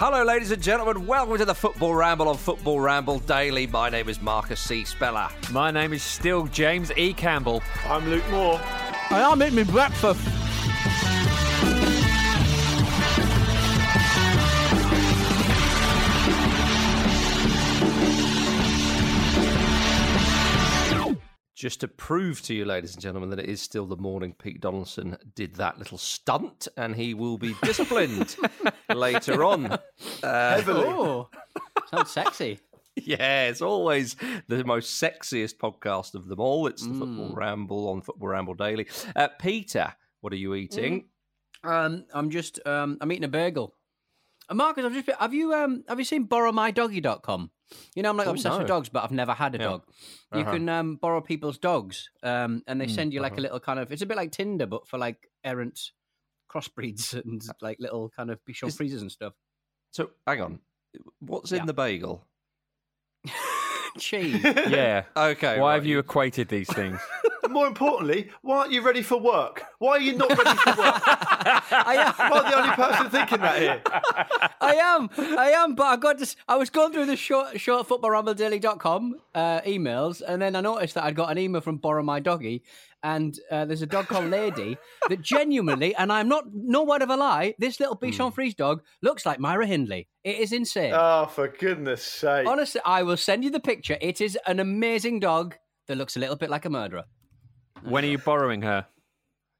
Hello, ladies and gentlemen. Welcome to the Football Ramble on Football Ramble Daily. My name is Marcus C. Speller. My name is still James E. Campbell. I'm Luke Moore. I am eating my Just to prove to you, ladies and gentlemen, that it is still the morning, Pete Donaldson did that little stunt, and he will be disciplined later on. Uh, Oh, sounds sexy. Yeah, it's always the most sexiest podcast of them all. It's the Mm. Football Ramble on Football Ramble Daily. Uh, Peter, what are you eating? Um, I'm just um, I'm eating a bagel. Uh, Marcus, I've just been, have you um have you seen borrowmydoggy.com? You know, I'm like Oh, obsessed with dogs, but I've never had a Yeah. dog. You Uh-huh. can um, borrow people's dogs, um, and they Mm, send you like uh-huh. a little kind of. It's a bit like Tinder, but for like errant crossbreeds and like little kind of Bichon Is- Frises and stuff. So, hang on. What's in Yeah. the bagel? Cheese. Yeah. Okay. Why right. have you equated these things? More importantly, why aren't you ready for work? Why are you not ready for work? I am. Am I the only person thinking that here? I am, I am, but I got this. I was going through the short, shortfootballrambledaily.com uh, emails, and then I noticed that I'd got an email from Borrow My Doggy, and uh, there's a dog called Lady that genuinely, and I'm not no word of a lie, this little Bichon Frise dog looks like Myra Hindley. It is insane. Oh, for goodness sake. Honestly, I will send you the picture. It is an amazing dog that looks a little bit like a murderer. when are you borrowing her?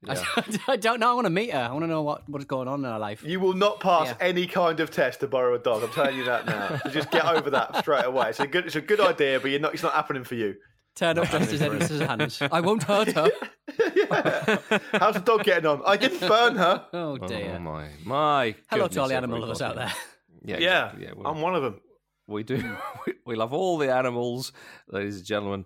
I, I don't know. I want to meet her. I want to know what, what's going on in her life. You will not pass Yeah. any kind of test to borrow a dog. I'm telling you that now. So just get over that straight away. It's a good, it's a good idea, but you're not, it's not happening for you. Turn up dressed as Edward Scissorhands. I won't hurt her. How's the dog getting on? I didn't burn her. Oh dear. Oh, my. My. Hello goodness, to all the animal lovers out there. Yeah, Yeah, exactly, yeah, well- I'm one of them. We do. We- We love all the animals, ladies and gentlemen.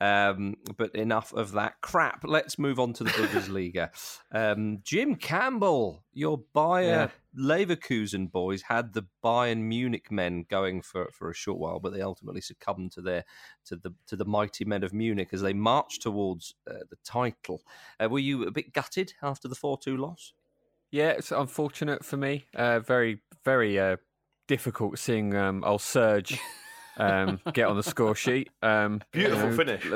Um, but enough of that crap. Let's move on to the Bundesliga. Um, Jim Campbell, your Bayer Leverkusen boys had the Bayern Munich men going for, for a short while, but they ultimately succumbed to their to the to the mighty men of Munich as they marched towards uh, the title. Uh, were you a bit gutted after the four two loss? Yeah, it's unfortunate for me. Uh, very, very uh, difficult seeing um, old Serge um, get on the score sheet. Um, Beautiful you know, finish.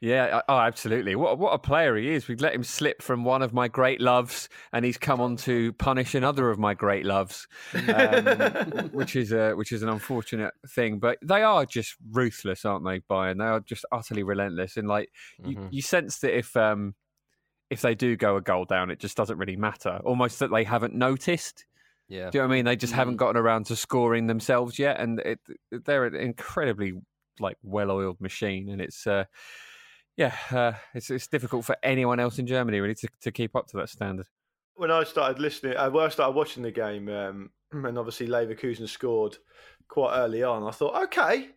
Yeah, oh, absolutely. What what a player he is. We've let him slip from one of my great loves, and he's come on to punish another of my great loves, um, which is a which is an unfortunate thing. But they are just ruthless, aren't they, Bayern? They are just utterly relentless, and like you, Mhm. you sense that if um if they do go a goal down, it just doesn't really matter. Almost that they haven't noticed. Yeah. Do you know what I mean? They just haven't gotten around to scoring themselves yet, and it, they're an incredibly like well-oiled machine, and it's uh, yeah, uh, it's it's difficult for anyone else in Germany really to, to keep up to that standard. when I started listening, uh, when I started watching the game, um, and obviously Leverkusen scored quite early on, I thought, okay,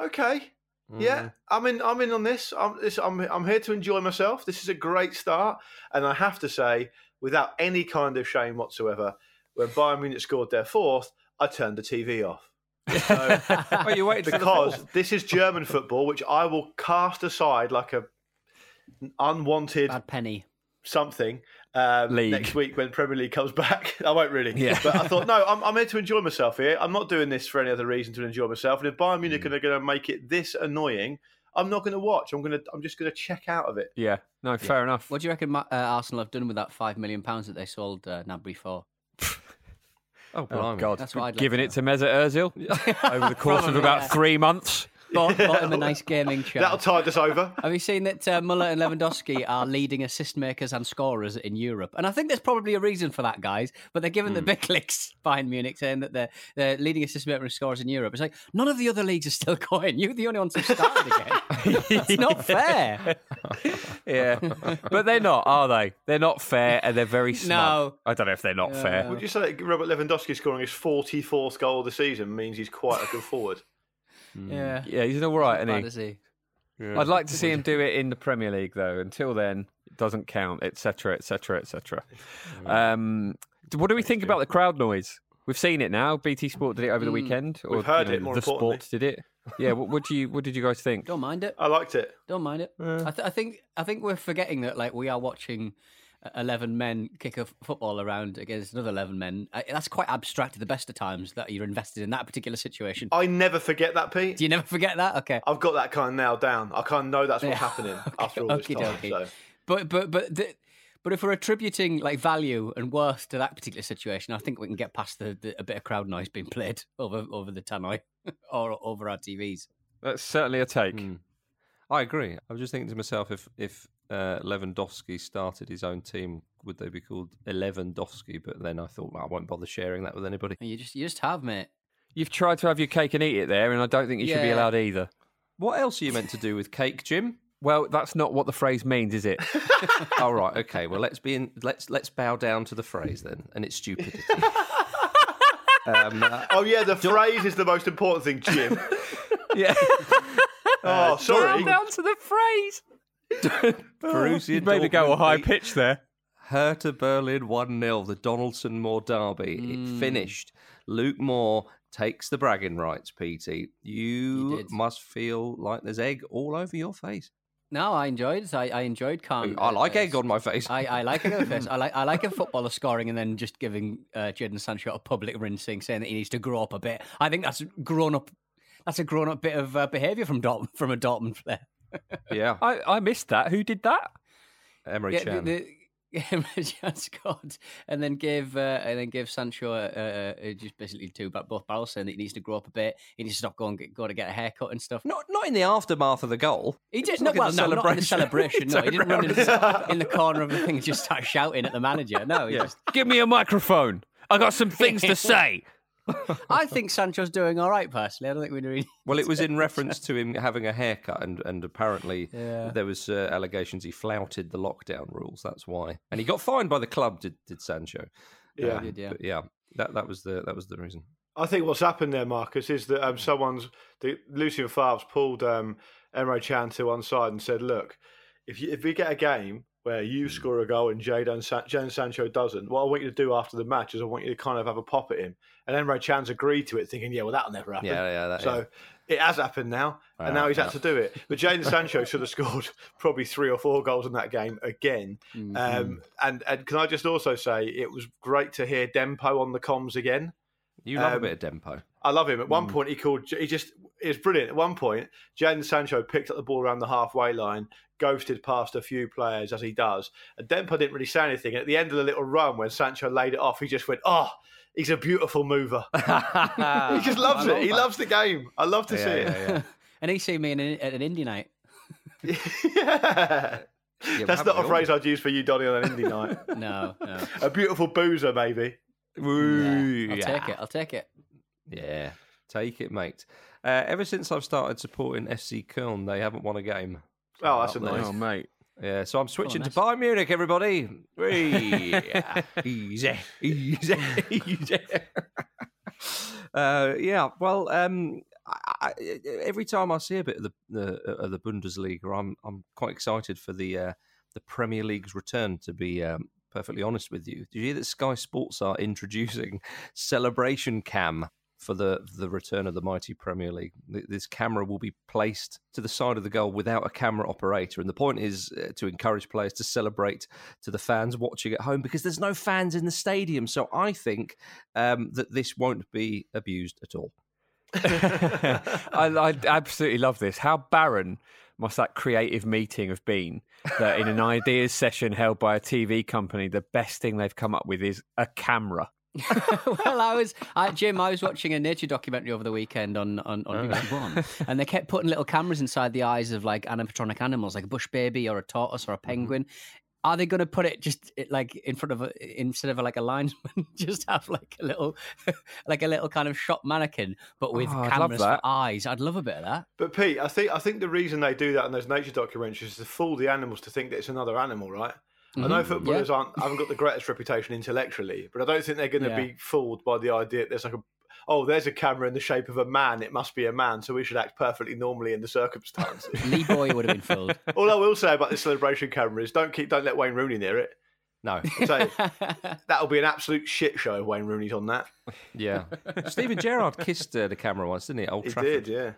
okay, yeah, I'm in. I'm in on this. I'm, this, I'm. I'm here to enjoy myself. This is a great start, and I have to say, without any kind of shame whatsoever, when Bayern Munich scored their fourth, I turned the TV off. So, oh, you waited for the because this is German football, which I will cast aside like a unwanted Bad penny. something um, next week when Premier League comes back. I won't really. Yeah. But I thought, no, I'm, I'm here to enjoy myself here. I'm not doing this for any other reason to enjoy myself. And if Bayern. Munich are going to make it this annoying, I'm not going to watch. I'm going to. I'm just going to check out of it. Yeah, no, fair enough. What do you reckon uh, Arsenal have done with that five million pounds that they sold uh, Gnabry for? Oh, Oh blimey. God, That's what I'd like giving to it to Mesut Ozil over the course of Probably, about yeah. three months. Bought, bought him a nice gaming chair. That'll tide us over. Have you seen that uh, Muller and Lewandowski are leading assist makers and scorers in Europe? And I think there's probably a reason for that, guys. But they're giving the big licks behind Munich, saying that they're, they're leading assist makers and scorers in Europe. It's like none of the other leagues are still going. You're the only ones who started again. it's not fair. Yeah, but they're not, are they? They're not fair, and they're very smug. No. I don't know if they're not fair. Would you say that Robert Lewandowski scoring his 44th goal of the season means he's quite a good forward? Yeah. Yeah, he's all right, Bad, isn't is he? he? I'd like to see him do it in the Premier League, though. Until then, it doesn't count, etc., etc., etc. Um, what do we think about the crowd noise? We've seen it now. BT Sport did it over the weekend, or We've heard you know, it, more the importantly. Sport did it. Yeah, what, what do you what did you guys think? Don't mind it. I liked it. Don't mind it. I, th- I think I think we're forgetting that like we are watching uh, eleven men kick a f- football around against another eleven men. Uh, that's quite abstract at the best of times that you're invested in that particular situation. I never forget that, Pete. Do you never forget that? Okay. I've got that kind of nailed down. I kind of know that's what's Yeah. happening after all this time. dokie. So. But but but the, but if we're attributing like value and worth to that particular situation, I think we can get past the, the a bit of crowd noise being played over over the tannoy or over our TVs. That's certainly a take. Hmm. I agree. I was just thinking to myself, if if uh, Lewandowski started his own team, would they be called Lewandowski? But then I thought, well, I won't bother sharing that with anybody. You just you just have mate. You've tried to have your cake and eat it there, and I don't think you should be allowed either. What else are you meant to do with cake, Jim? Well, that's not what the phrase means, is it? All right, okay. Well, let's be in. Let's let's bow down to the phrase then, and it's stupidity. um, uh, Oh yeah, the phrase is the most important thing, Jim. yeah. Oh, sorry. Bow down to the phrase. Borussia You made me go a high pitch there. Hertha Berlin 1 0, the Donaldson Moore derby. It finished. Luke Moore takes the bragging rights, PT. You must feel like there's egg all over your face. No, I enjoyed it. I, I enjoyed calm. I like uh, egg on my face. I, I like a face. I like I like a footballer scoring and then just giving uh, Jadon Sancho a public rinsing, saying that he needs to grow up a bit. I think that's grown up. That's a grown up bit of uh, behaviour from Dortmund, from a Dortmund player. Yeah, I, I missed that. Who did that? Emre Yeah, Can. the, the, Can scored and then gave uh, and then gave Sancho uh, uh, just basically two back both barrels, saying that he needs to grow up a bit. He needs to stop going get, go to get a haircut and stuff. Not not in the aftermath of the goal. He It did was no, like in well, the no, not in the celebration. celebration. No, he didn't run around in, in the corner of the thing and just start shouting at the manager. No, he just Give me a microphone. I got some things to say. I think Sancho's doing all right personally. I don't think we really. Well, it was in reference to him having a haircut, and, and apparently Yeah. there was uh, allegations he flouted the lockdown rules. That's why, and he got fined by the club. Did did Sancho? Yeah. Um, He did, yeah. but yeah. That that was the that was the reason. I think what's happened there, Marcus, is that um, someone's the, Lucien Favre's pulled um, Emre Can to one side and said, "Look, if you, if we get a game where Hmm. you score a goal and Jadon San- Jadon Sancho doesn't, what I want you to do after the match is I want you to kind of have a pop at him." And Emre Can's agreed to it, thinking, "Yeah, well, that'll never happen." Yeah, yeah, that- so it has happened now, and now he's yeah. had to do it. But Jadon Sancho should have scored probably three or four goals in that game again. Mm-hmm. Um, and and can I just also say it was great to hear Dempo on the comms again. You love a Um, bit of Dempo. I love him. At one hmm. point, he called. He just it was brilliant. At one point, Jadon Sancho picked up the ball around the halfway line, ghosted past a few players as he does, and Dempo didn't really say anything. At the end of the little run, when Sancho laid it off, he just went, "Oh, he's a beautiful mover." he just loves I it. love He that. loves the game. I love to Yeah, see it. yeah, yeah. and he's seen me in, at an indie night. yeah. Yeah, That's haven't a phrase I'd use for you, Donny, on an indie night. No, no. A beautiful boozer, maybe. Woo, I'll yeah. take it. I'll take it. Yeah, take it, mate. Uh, ever since I've started supporting FC Köln, they haven't won a game. Oh, that's a nice. Oh, mate. Yeah, so I'm switching to Bayern Munich, everybody. Easy, easy, easy. uh, yeah, well, um, I, I, every time I see a bit of the, the of the Bundesliga, I'm I'm quite excited for the uh, the Premier League's return. To be um, perfectly honest with you, did you hear that Sky Sports are introducing celebration cam? For the the return of the mighty Premier League, this camera will be placed to the side of the goal without a camera operator, and the point is uh, to encourage players to celebrate to the fans watching at home because there's no fans in the stadium. So I think um, that this won't be abused at all. I, I absolutely love this. How barren must that creative meeting have been that in an ideas session held by a TV company, the best thing they've come up with is a camera. well, I was, I, Jim. I was watching a nature documentary over the weekend on on, on BBC One, and they kept putting little cameras inside the eyes of like animatronic animals, like a bush baby or a tortoise or a penguin. Are they going to put it just it, like in front of a, instead of like a linesman, just have like a little, like a little kind of shop mannequin, but with Oh, cameras for eyes? I'd love a bit of that. But Pete, I think I think the reason they do that in those nature documentaries is to fool the animals to think that it's another animal, right? I know footballers aren't haven't got the greatest reputation intellectually, but I don't think they're going to Yeah. be fooled by the idea that there's like a oh, there's a camera in the shape of a man. It must be a man, so we should act perfectly normally in the circumstances. Lee Boy would have been fooled. All I will say about this celebration camera is don't keep don't let Wayne Rooney near it. No, So that'll be an absolute shit show if Wayne Rooney's on that. yeah. Steven Gerrard kissed uh, the camera once, didn't he? at Old He Trafford. did, yeah.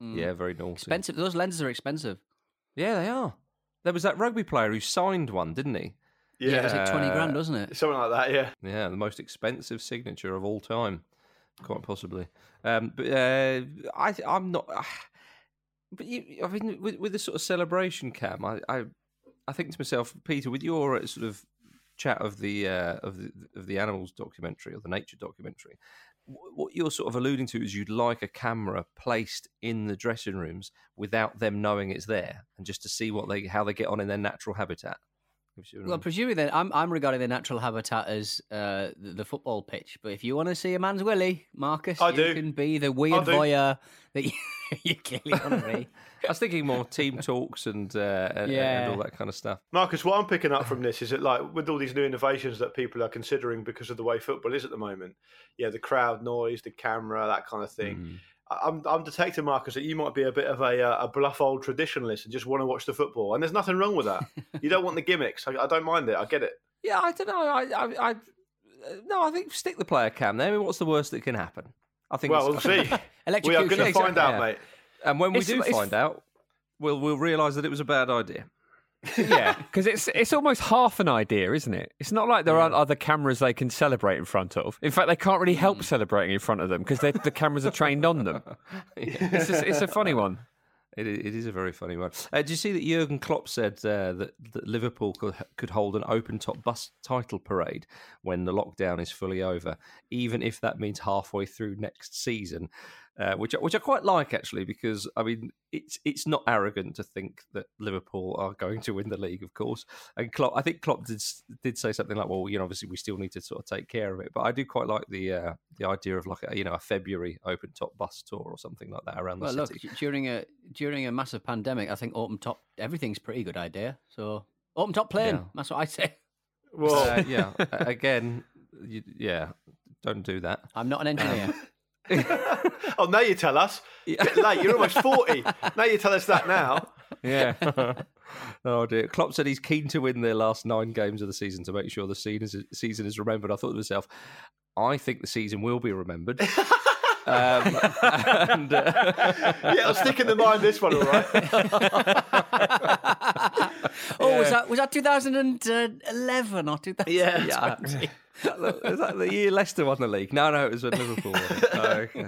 Yeah, very naughty. expensive. Those lenses are expensive. Yeah, they are. There was that rugby player who signed one, didn't he? Yeah, it was like twenty grand, wasn't it? something like that. Yeah. Yeah, the most expensive signature of all time, quite possibly. Um, but uh, I, I'm not. but you, I mean, with, with the sort of celebration cam, I, I, I think to myself, Peter, with your uh, sort of chat of the uh, of the of the animals documentary or the nature documentary, wh- what you're sort of alluding to is you'd like a camera placed in the dressing rooms without them knowing it's there, and just to see what they how they get on in their natural habitat. If you see what I Well, mean. presumably, then I'm I'm regarding the natural habitat as uh, the, the football pitch. But if you want to see a man's willy, Marcus, I you do. can be the weird voyeur that you, you clearly want to be. I was thinking more team talks and, uh, and, Yeah. and all that kind of stuff. Marcus, what I'm picking up from this is that, like, with all these new innovations that people are considering because of the way football is at the moment, yeah, the crowd noise, the camera, that kind of thing. Mm. I'm, I'm detecting, Marcus, that you might be a bit of a, uh, a bluff old traditionalist and just want to watch the football. And there's nothing wrong with that. you don't want the gimmicks. I, I don't mind it. I get it. Yeah, I don't know. I, I, I, uh, no, I think stick the player cam there. I mean, what's the worst that can happen? I think. Well, it's- we'll see. we are going to find out, Yeah. mate. And when we It's- do find out, we'll we'll realise that it was a bad idea. Yeah, because it's it's almost half an idea, isn't it? It's not like there aren't other cameras they can celebrate in front of. In fact, they can't really help celebrating in front of them because the cameras are trained on them. It's just, it's a funny one. It, it is a very funny one. Uh, did you see that Jurgen Klopp said uh, that, that Liverpool could, could hold an open top bus title parade when the lockdown is fully over, even if that means halfway through next season? Uh, which I- which I quite like actually because I mean it's it's not arrogant to think that Liverpool are going to win the league, of course. And Klopp, I think Klopp did did say something like, "Well, you know, obviously we still need to sort of take care of it." But I do quite like the uh, the idea of like a, you know a February open top bus tour or something like that around the Well, look, city. d- during a during a massive pandemic, I think open top everything's a pretty good idea. So open top plane, Yeah. that's what I say. Well, Uh, yeah. Again, you, yeah. Don't do that. I'm not an engineer. oh, now you tell us. Bit late. You're almost 40. now you tell us that now. Yeah. oh dear. Klopp said he's keen to win their last nine games of the season to make sure the season is, season is remembered. I thought to myself, I think the season will be remembered. um, and, uh, Yeah, I'll stick in the mind this one, all right? Oh, Oh, was that was that 2011 or 2000? Yeah. Yeah. Is that the- is that the year Leicester won the league? No, no, it was when Liverpool won. Oh, okay.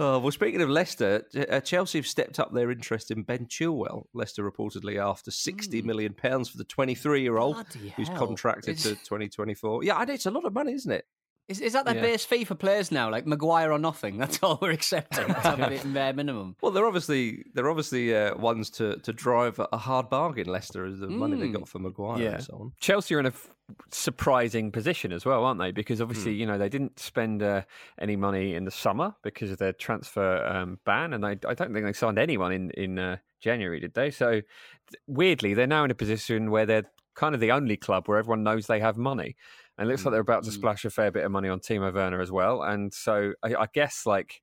oh, well, speaking of Leicester, uh, Chelsea have stepped up their interest in Ben Chilwell. Leicester reportedly after sixty million pounds for the twenty-three-year-old who's contracted to twenty twenty-four. Yeah, I know it's a lot of money, isn't it? Is, is that their Yeah. base fee for players now? Like Maguire or nothing? That's all we're accepting. That's our bare minimum. Well, they're obviously they're obviously uh, ones to, to drive a hard bargain. Leicester is the money they got for Maguire Yeah. and so on. Chelsea are in a f- surprising position as well, aren't they? Because Hmm. obviously, you know, they didn't spend uh, any money in the summer because of their transfer um, ban, and I, I don't think they signed anyone in in uh, January, did they? So th- weirdly, they're now in a position where they're kind of the only club where everyone knows they have money, and it looks like they're about to splash a fair bit of money on Timo Werner as well. And so I, I guess like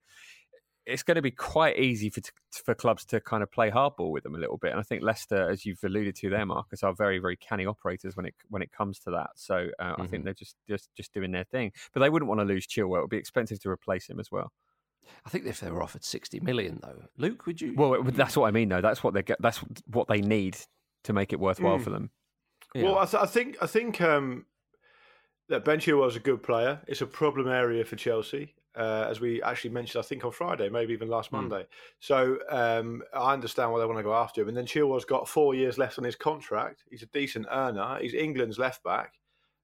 it's going to be quite easy for for clubs to kind of play hardball with them a little bit. And I think Leicester, as you've alluded to there, Marcus, are very very canny operators when it when it comes to that. So uh, I think they're just just just doing their thing. But they wouldn't want to lose Chilwell. It would be expensive to replace him as well. I think if they were offered sixty million, though, Luke, would you? Well, it, that's what I mean, though. That's what they get. That's what they need to make it worthwhile for them. Well, I, th- I think I think um, that Ben Chilwell's a good player. It's a problem area for Chelsea, uh, as we actually mentioned. I think on Friday, maybe even last Monday. So um, I understand why they want to go after him. And then Chilwell's got four years left on his contract. He's a decent earner. He's England's left back,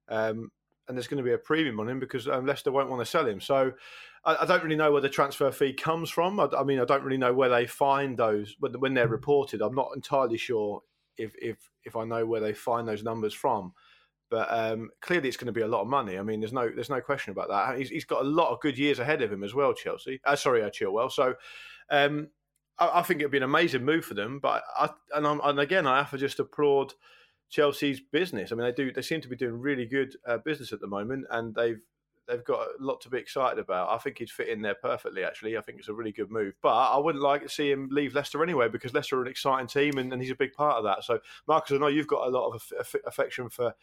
um, and there's going to be a premium on him because um, Leicester won't want to sell him. So. I I don't really know where the transfer fee comes from. I, I mean, I don't really know where they find those when, when they're reported. I'm not entirely sure if if if I know where they find those numbers from. But um, clearly, it's going to be a lot of money. I mean, there's no there's no question about that. He's, he's got a lot of good years ahead of him as well, Chelsea. Uh, sorry, uh, Chilwell. So um, I, I think it'd be an amazing move for them. But I, and and again, I have to just applaud Chelsea's business. I mean, they do they seem to be doing really good uh, business at the moment, and they've they've got a lot to be excited about. I think he'd fit in there perfectly. Actually, I think it's a really good move. But I wouldn't like to see him leave Leicester anyway because Leicester are an exciting team, and, and he's a big part of that. So, Marcus, I know you've got a lot of aff- affection for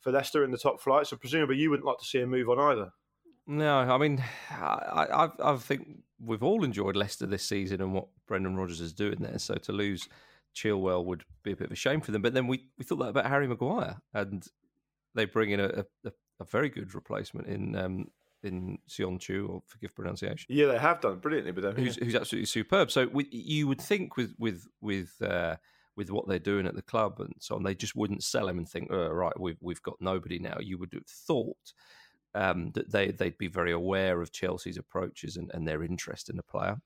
for Leicester in the top flight. So, presumably, you wouldn't like to see him move on either. No, I mean, I, I, I think we've all enjoyed Leicester this season and what Brendan Rodgers is doing there. So to lose Chilwell would be a bit of a shame for them. But then we, we thought that about Harry Maguire, and they bring in a, a, a very good replacement in um, in Söyüncü, or forgive pronunciation. Yeah, they have done brilliantly with them. who's, who's absolutely superb. So we, you would think with with with uh, with what they're doing at the club and so on, they just wouldn't sell him and think, oh, right, we've we've got nobody now. You would have thought um, that they they'd be very aware of Chelsea's approaches and, and their interest in the player,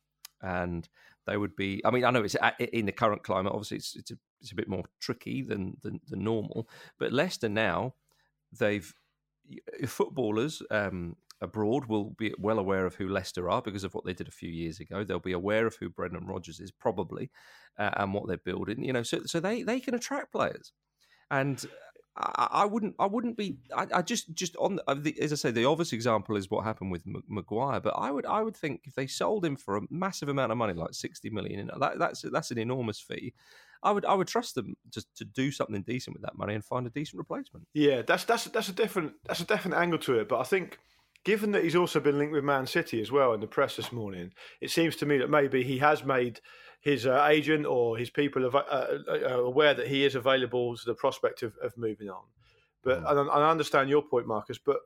and they would be. I mean, I know it's a- in the current climate. Obviously, it's it's a, it's a bit more tricky than, than than normal. But Leicester now, they've footballers um, abroad will be well aware of who Leicester are because of what they did a few years ago. They'll be aware of who Brendan Rodgers is probably uh, and what they're building. You know, so so they they can attract players, and I, I wouldn't I wouldn't be I, I just just on the, as I say the obvious example is what happened with M- Maguire, but I would I would think if they sold him for a massive amount of money like sixty million, you know, that, that's that's an enormous fee. I would I would trust them just to do something decent with that money and find a decent replacement. Yeah, that's that's that's a different that's a different angle to it. But I think, given that he's also been linked with Man City as well in the press this morning, it seems to me that maybe he has made his uh, agent or his people av- uh, uh, aware that he is available to the prospect of, of moving on. But and I, I understand your point, Marcus. But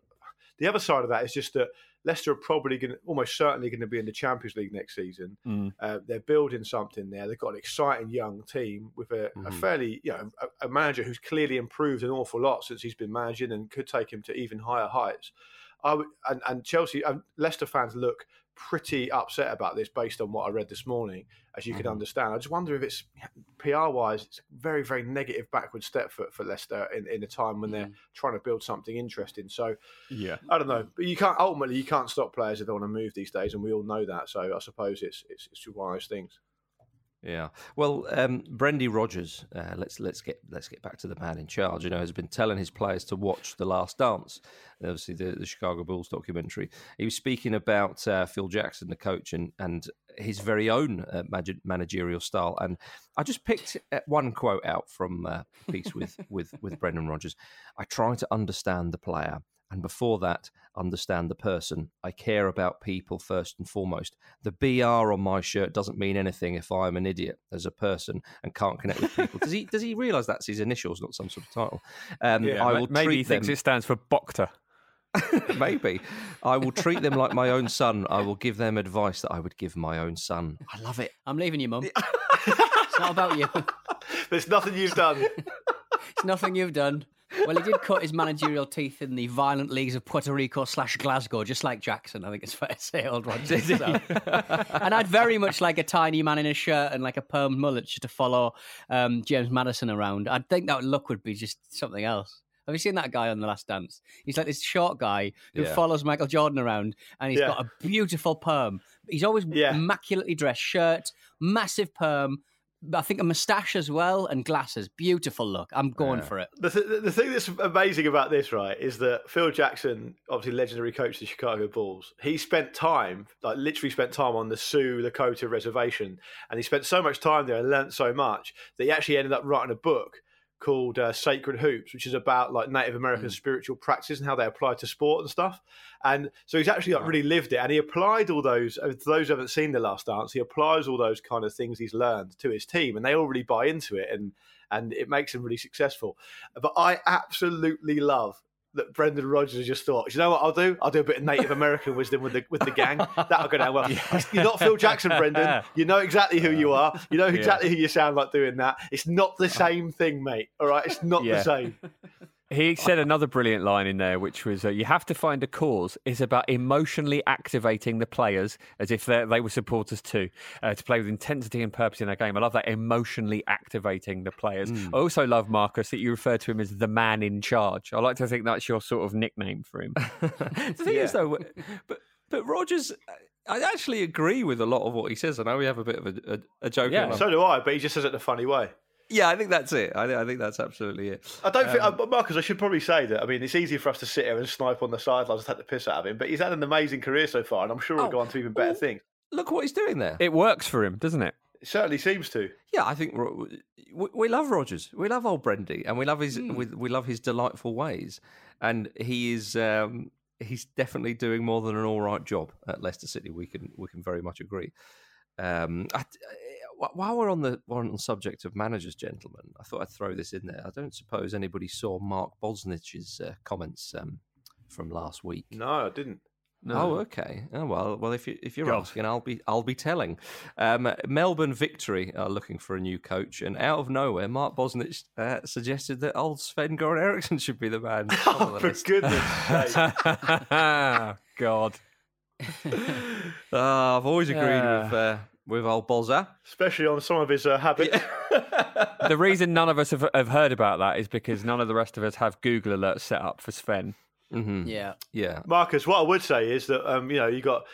the other side of that is just that Leicester are probably going, almost certainly going to be in the Champions League next season. Uh, they're building something there. They've got an exciting young team with a, a fairly, you know, a, a manager who's clearly improved an awful lot since he's been managing and could take him to even higher heights. I would, and, and Chelsea, and Leicester fans look pretty upset about this based on what I read this morning, as you can mm-hmm. understand. I just wonder if it's PR wise, it's a very, very negative backward step for, for Leicester in, in a time when they're mm-hmm. trying to build something interesting. So, Yeah. I don't know, but you can't ultimately you can't stop players if they want to move these days, and we all know that. So I suppose it's it's, it's one of those things. Yeah. Well, um, Brendy Rodgers, uh, let's let's get let's get back to the man in charge. You know, has been telling his players to watch The Last Dance, obviously the, the Chicago Bulls documentary. He was speaking about uh, Phil Jackson, the coach, and and his very own uh, manag- managerial style. And I just picked uh, one quote out from uh, a piece with with with Brendan Rodgers. I try to understand the player And before that, understand the person. I care about people first and foremost. The BR on my shirt doesn't mean anything if I'm an idiot as a person and can't connect with people. does he? Does he realise that's his initials, not some sort of title? Um, Yeah, I will maybe treat he thinks them- it stands for Bokta. Maybe. I will treat them like my own son. I will give them advice that I would give my own son. I love it. I'm leaving you, mum. it's not about you. There's nothing you've done. It's nothing you've done. Well, he did cut his managerial teeth in the violent leagues of Puerto Rico slash Glasgow, just like Jackson. I think it's fair to say, old Roger. So. and I'd very much like a tiny man in a shirt and like a perm mullet just to follow um, James Maddison around. I'd think that look would be just something else. Have you seen that guy on The Last Dance? He's like this short guy who Yeah. follows Michael Jordan around, and he's Yeah. got a beautiful perm. He's always Yeah. immaculately dressed, shirt, massive perm. I think a moustache as well, and glasses. Beautiful look. I'm going for it. The, th- the thing that's amazing about this, right, is that Phil Jackson, obviously legendary coach of the Chicago Bulls, he spent time, like literally spent time on the Sioux Lakota reservation, and he spent so much time there and learnt so much that he actually ended up writing a book called uh, Sacred Hoops, which is about like Native American spiritual practices and how they apply to sport and stuff. And so he's actually like really lived it, and he applied all those. uh, For those who haven't seen The Last Dance, he applies all those kind of things he's learned to his team, and they all really buy into it, and and it makes him really successful. But I absolutely love that Brendan Rodgers just thought, you know what I'll do? I'll do a bit of Native American wisdom with the with the gang. That'll go down well. You're not Phil Jackson, Brendan. You know exactly who you are. You know exactly who you sound like doing that. It's not the same thing, mate. All right, it's not Yeah. the same. He said another brilliant line in there, which was, uh, "You have to find a cause. It's about emotionally activating the players as if they they were supporters too, uh, to play with intensity and purpose in a game." I love that emotionally activating the players. I also love Marcus that you refer to him as the man in charge. I like to think that's your sort of nickname for him. the thing is, though, but but Rodgers, I actually agree with a lot of what he says. I know we have a bit of a, a, a joke. Yeah. So do I, but he just says it in a funny way. Yeah, I think that's it. I, thi- I think that's absolutely it. I don't think, Um, uh, Marcus. I should probably say that. I mean, it's easy for us to sit here and snipe on the sidelines and take the piss out of him, but he's had an amazing career so far, and I'm sure he'll Oh, go on to even better well- things. Look what he's doing there. It works for him, doesn't it? It certainly seems to. Yeah, I think we, we love Rodgers. We love old Brendy, and we love his Hmm. we, we love his delightful ways. And he is um, he's definitely doing more than an all right job at Leicester City. We can we can very much agree. Um, I, I- while we're on the we're on the subject of managers, gentlemen, I thought I'd throw this in there. I don't suppose anybody saw Mark Bosnich's uh, comments um, from last week. No, I didn't. Oh, okay. Oh well, well if you if you're God. asking, I'll be I'll be telling. Um, Melbourne Victory are looking for a new coach, and out of nowhere, Mark Bosnich uh, suggested that old Sven Goran Eriksson should be the man. Oh, the for list. goodness sake. God. Ah, I've always agreed with uh, with old Bozza. Especially on some of his uh, habits. the reason none of us have, have heard about that is because none of the rest of us have Google alerts set up for Sven. hmm Yeah. Yeah, Marcus, what I would say is that um, you know you got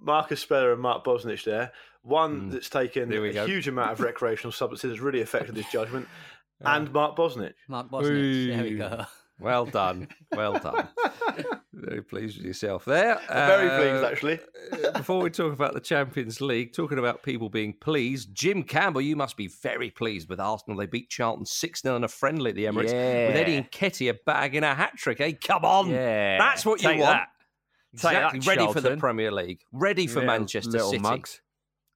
Marcus Speller and Mark Bosnich there. One that's taken a go. huge amount of recreational substances that's really affected his judgment, and Mark Bosnich. Mark Bosnich. There we go. Well done, well done. Very pleased with yourself there. I'm very Uh, pleased, actually. uh, before we talk about the Champions League, talking about people being pleased, Jim Campbell, you must be very pleased with Arsenal. They beat Charlton 6 0 in a friendly at the Emirates with Eddie Yeah. Nketiah bagging a hat trick. Hey, come on. Yeah. That's what Take you want. that. Take that, Exactly. Ready for the Premier League. Ready for Yeah, Manchester little City. mugs.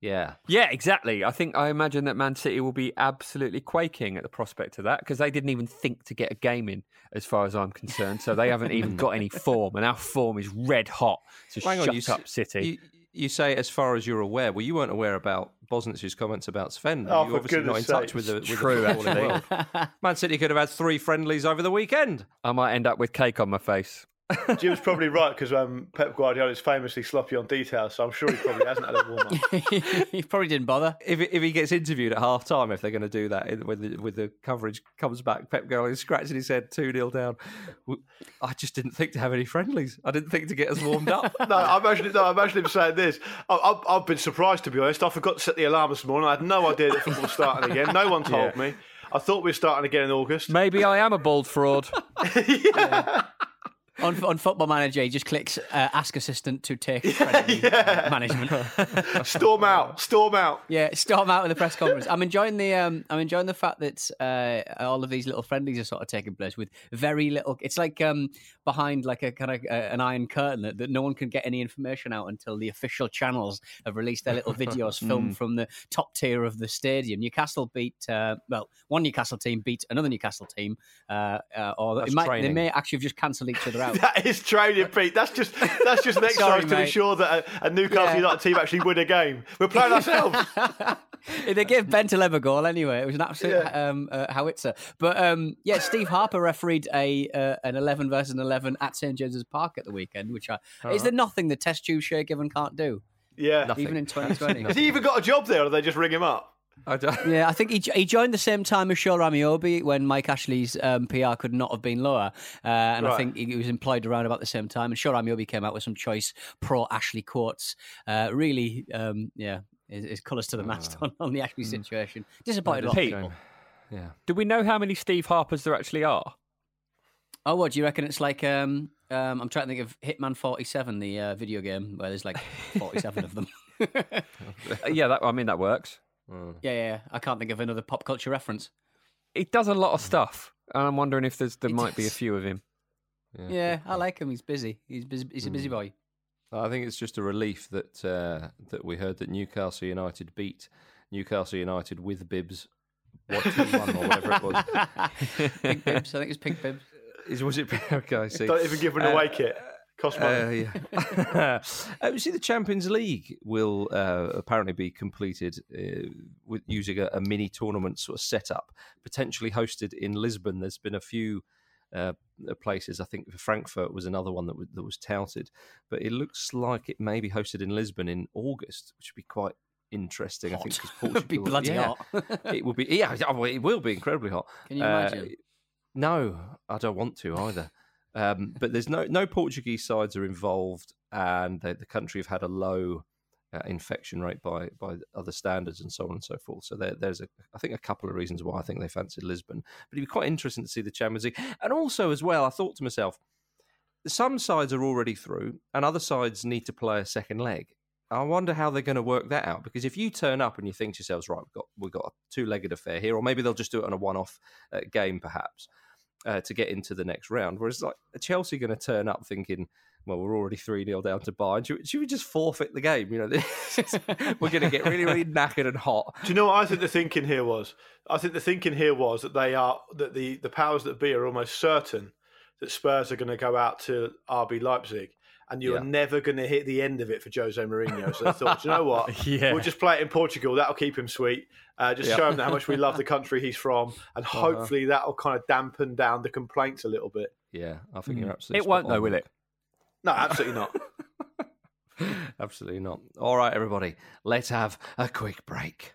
Yeah. Yeah, exactly. I think I imagine that Man City will be absolutely quaking at the prospect of that because they didn't even think to get a game in, as far as I'm concerned. So they haven't even got any form, and our form is red hot. So Hang on, shut you up, City. You, you say as far as you're aware. Well, you weren't aware about Bosnich's comments about Sven. Oh, You're for obviously not in goodness touch sake. with the, with True, the footballing world. Man City could have had three friendlies over the weekend. I might end up with cake on my face. Jim's probably right because um, Pep Guardiola is famously sloppy on details, so I'm sure he probably hasn't had a warm up. he probably didn't bother. if if he gets interviewed at half time, if they're going to do that when the, when the coverage comes back, Pep Guardiola is scratching his head two 0 down. I just didn't think to have any friendlies. I didn't think to get us warmed up. No, I imagine, no, I imagine him saying this. I, I've been surprised, to be honest. I forgot to set the alarm this morning. I had no idea that football was starting again. No one told Yeah. me. I thought we were starting again in August. Maybe I am a bald fraud. On, on Football Manager, he just clicks uh, ask assistant to take friendly, uh, management. Storm out, storm out. Yeah, storm out in the press conference. I'm enjoying the um, I'm enjoying the fact that uh, all of these little friendlies are sort of taking place with very little. It's like um, behind like a kind of uh, an iron curtain that, that no one can get any information out until the official channels have released their little videos filmed from the top tier of the stadium. Newcastle beat uh, well, one Newcastle team beat another Newcastle team, uh, uh, or That's it might, they may actually have just cancelled each other out. That is training, Pete. That's just that's just an Sorry, exercise to ensure that a, a Newcastle Yeah. United team actually win a game. We're playing ourselves. they gave Bentaleb a goal anyway. It was an absolute um, uh, howitzer. But um, yeah, Steve Harper refereed a uh, an eleven versus an eleven at St James's Park at the weekend. Which I, is there nothing the Test tube Shay Given can't do, Yeah. Nothing. even in 2020? Has he even got a job there, or do they just ring him up? I don't, Yeah, I think he, he joined the same time as Shola Ameobi when Mike Ashley's um, PR could not have been lower. Uh, and I think he was employed around about the same time. And Shola Ameobi came out with some choice pro Ashley quotes. Uh, really, um, yeah, his, his colours to the mast on, on the Ashley situation. Disappointed a lot of Pete. people. yeah. Do we know how many Steve Harpers there actually are? Oh, what do you reckon? It's like um, um, I'm trying to think of Hitman 47, the uh, video game where there's like 47 of them. yeah, Uh, yeah, that, I mean that works. Mm. yeah, yeah. I can't think of another pop culture reference. He does a lot of stuff, and I'm wondering if there's there He might be a few of him. Yeah, I like him. He's busy. He's busy. He's a busy mm. boy. I think it's just a relief that uh, that we heard that Newcastle United beat Newcastle United with bibs, what two one or whatever it was. Pink bibs. I think it's pink bibs. Is was it? Okay, I see. Don't even give an away uh, kit. Cost money. Uh, yeah. uh, you see, the Champions League will uh, apparently be completed uh, with using a, a mini tournament sort of setup, potentially hosted in Lisbon. There's been a few uh, places. I think Frankfurt was another one that was, that was touted, but it looks like it may be hosted in Lisbon in August, which would be quite interesting. I think because It'd be bloody yeah, hot. it will be. Yeah, it will be incredibly hot. Can you Uh, imagine? no, I don't want to either. Um, but there's no no Portuguese sides are involved, and the, the country have had a low uh, infection rate by by other standards, and so on and so forth. So there, there's a I think a couple of reasons why I think they fancied Lisbon. But it'd be quite interesting to see the Champions League, and also as well, I thought to myself, some sides are already through, and other sides need to play a second leg. I wonder how they're going to work that out because if you turn up and you think to yourselves, right, we've got we've got a two-legged affair here, or maybe they'll just do it on a one-off uh, game, perhaps uh, to get into the next round. Whereas, like, are Chelsea going to turn up thinking, well, we're already 3 0 down to Bayern. Should, should we just forfeit the game? You know, is- we're going to get really, really knackered and hot. Do you know what I think the thinking here was? I think the thinking here was that they are that the the powers that be are almost certain that Spurs are going to go out to RB Leipzig, and you Yeah. are never going to hit the end of it for Jose Mourinho. So I thought, "Do you know what? Yeah. We'll just play it in Portugal. That'll keep him sweet. Uh, just Yeah. show him how much we love the country he's from, and hopefully that'll kind of dampen down the complaints a little bit. Yeah, I think you're absolutely It won't spot though, will it? No, absolutely not. Absolutely not. All right, everybody, let's have a quick break.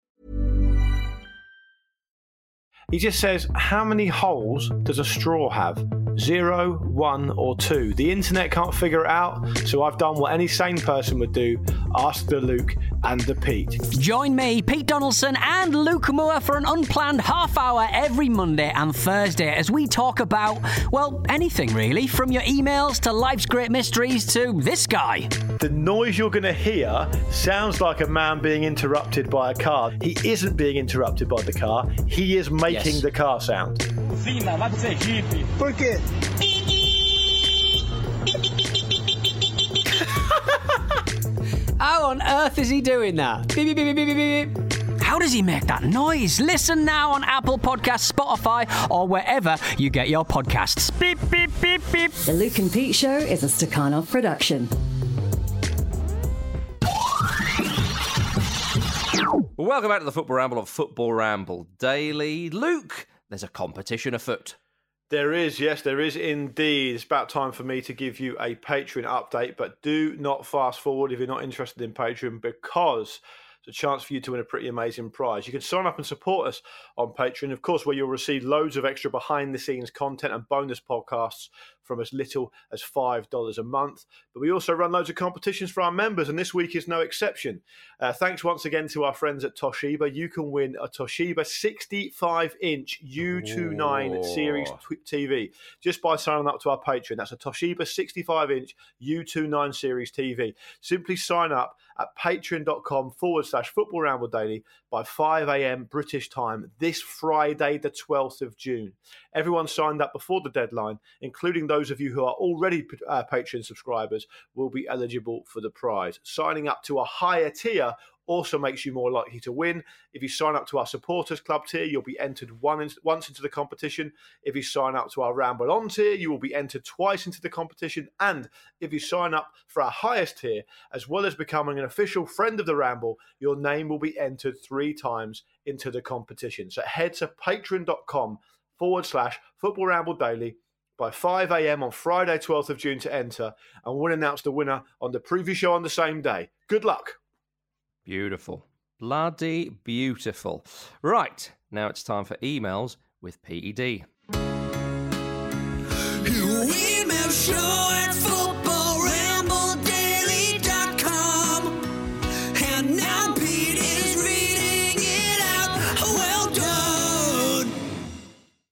He just says, How many holes does a straw have? Zero, one, or two? The internet can't figure it out, so I've done what any sane person would do ask the Luke and the Pete. Join me, Pete Donaldson, and Luke Moore for an unplanned half hour every Monday and Thursday as we talk about, well, anything really, from your emails to life's great mysteries to this guy. The noise you're going to hear sounds like a man being interrupted by a car. He isn't being interrupted by the car, he is making Yes. the car sound. Por quê? How on earth is he doing that? Beep, beep, beep, beep, beep, beep, beep. How does he make that noise? Listen now on Apple Podcasts, Spotify, or wherever you get your podcasts. Beep, beep, beep, beep. The Luke and Pete Show is a Stakhanov production. Welcome back to the Football Ramble of Football Ramble Daily. Luke, there's a competition afoot. There is, yes, there is indeed. It's about time for me to give you a Patreon update, but do not fast forward if you're not interested in Patreon because it's a chance for you to win a pretty amazing prize. You can sign up and support us on Patreon, of course, where you'll receive loads of extra behind the scenes content and bonus podcasts from as little as $5 a month. But we also run loads of competitions for our members, and this week is no exception. Uh, thanks once again to our friends at Toshiba. You can win a Toshiba 65 inch U29 Whoa. series tw- TV just by signing up to our Patreon. That's a Toshiba 65 inch U29 series TV. Simply sign up at patreon.com forward slash football ramble daily by 5 a.m. British time this Friday, the 12th of June. Everyone signed up before the deadline, including those of you who are already uh, Patreon subscribers, will be eligible for the prize. Signing up to a higher tier also makes you more likely to win. If you sign up to our supporters club tier, you'll be entered one in, once into the competition. If you sign up to our Ramble On tier, you will be entered twice into the competition. And if you sign up for our highest tier, as well as becoming an official friend of the Ramble, your name will be entered three times into the competition. So head to patreon.com forward slash football ramble daily by 5 a.m. on Friday, 12th of June to enter, and we'll announce the winner on the preview show on the same day. Good luck. Beautiful. Bloody beautiful. Right, now it's time for emails with PED. Email show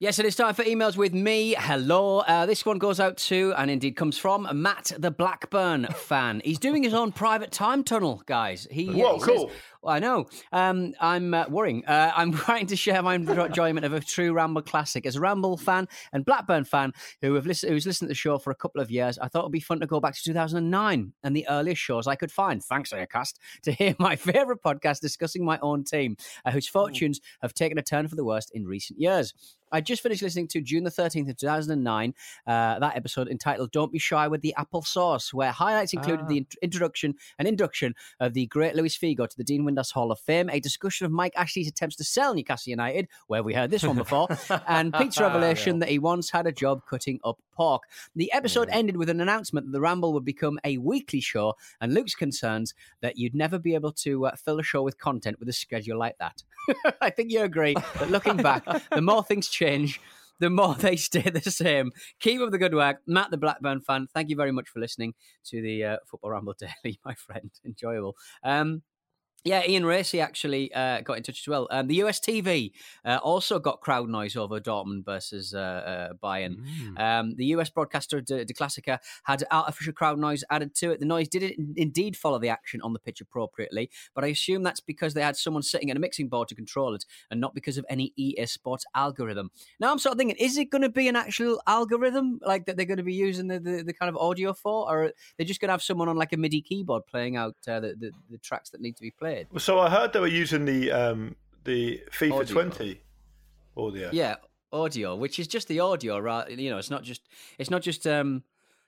Yes, it is time for emails with me. Hello. Uh, this one goes out to, and indeed comes from, Matt the Blackburn fan. He's doing his own private time tunnel, guys. He, Whoa, he says- cool. Well, I know. Um, I'm uh, worrying. Uh, I'm trying to share my enjoyment of a true Ramble classic. As a Ramble fan and Blackburn fan who have listened, who's listened to the show for a couple of years, I thought it would be fun to go back to 2009 and the earliest shows I could find. Thanks, Acast, to hear my favourite podcast discussing my own team, uh, whose fortunes have taken a turn for the worst in recent years. I just finished listening to June the 13th of 2009, uh, that episode entitled Don't Be Shy with the Apple Sauce, where highlights included the int- introduction and induction of the great Luis Figo to the Dean Windass Hall of Fame, a discussion of Mike Ashley's attempts to sell Newcastle United, where we heard this one before, and Pete's revelation that he once had a job cutting up pork. The episode ended with an announcement that the Ramble would become a weekly show, and Luke's concerns that you'd never be able to uh, fill a show with content with a schedule like that. I think you agree that looking back, the more things change, the more they stay the same. Keep up the good work. Matt, the Blackburn fan, thank you very much for listening to the uh, Football Ramble Daily, my friend. Enjoyable. Um, yeah, Ian Racy actually uh, got in touch as well. Um, the US TV uh, also got crowd noise over Dortmund versus uh, uh, Bayern. Um, the US broadcaster De, Der Klassiker had artificial crowd noise added to it. The noise did in- indeed follow the action on the pitch appropriately, but I assume that's because they had someone sitting at a mixing board to control it, and not because of any EA Sports algorithm. Now I'm sort of thinking, is it going to be an actual algorithm like that they're going to be using the, the, the kind of audio for, or they're they just going to have someone on like a MIDI keyboard playing out uh, the, the the tracks that need to be played? So I heard they were using the um, the FIFA Audio. 20 audio. Yeah, audio, which is just the audio, right? You know, it's not just it's not just um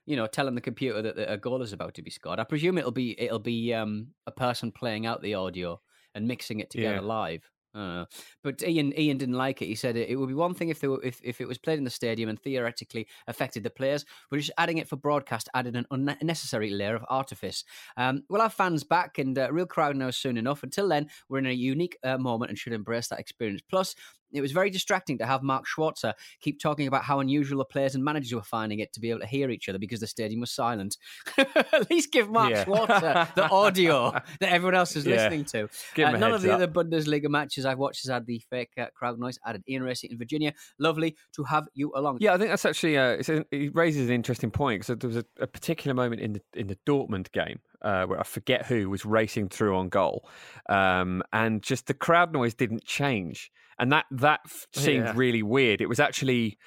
you know, telling the computer that a goal is about to be scored. I presume it'll be it'll be um, a person playing out the audio and mixing it together Yeah. live. I. But Ian Ian didn't like it. He said it, it would be one thing if, were, if if it was played in the stadium and theoretically affected the players, but just adding it for broadcast added an unnecessary layer of artifice. Um, we'll have fans back and uh, real crowd knows soon enough. Until then, we're in a unique uh, moment and should embrace that experience. Plus, it was very distracting to have Mark Schwarzer keep talking about how unusual the players and managers were finding it to be able to hear each other because the stadium was silent. At least give Mark Yeah. Schwarzer the audio that everyone else is Yeah. listening to. Uh, none of the up. other Bundesliga matches I've watched has had the fake uh, crowd noise. Added Ian Racing in Virginia. Lovely to have you along. Yeah, I think that's actually uh, a, it raises an interesting point because there was a, a particular moment in the in the Dortmund game uh, where I forget who was racing through on goal, um, and just the crowd noise didn't change, and that that seemed Yeah. really weird. It was actually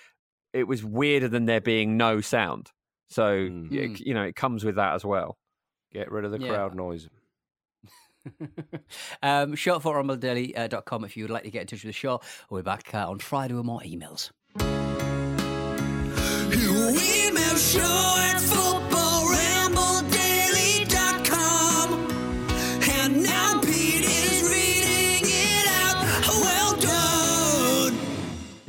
it was weirder than there being no sound. So y- Mm. you know it comes with that as well. Get rid of the Yeah. crowd noise. um, short for rumbledaily.com if you would like to get in touch with the show. We'll be back uh, on Friday with more emails.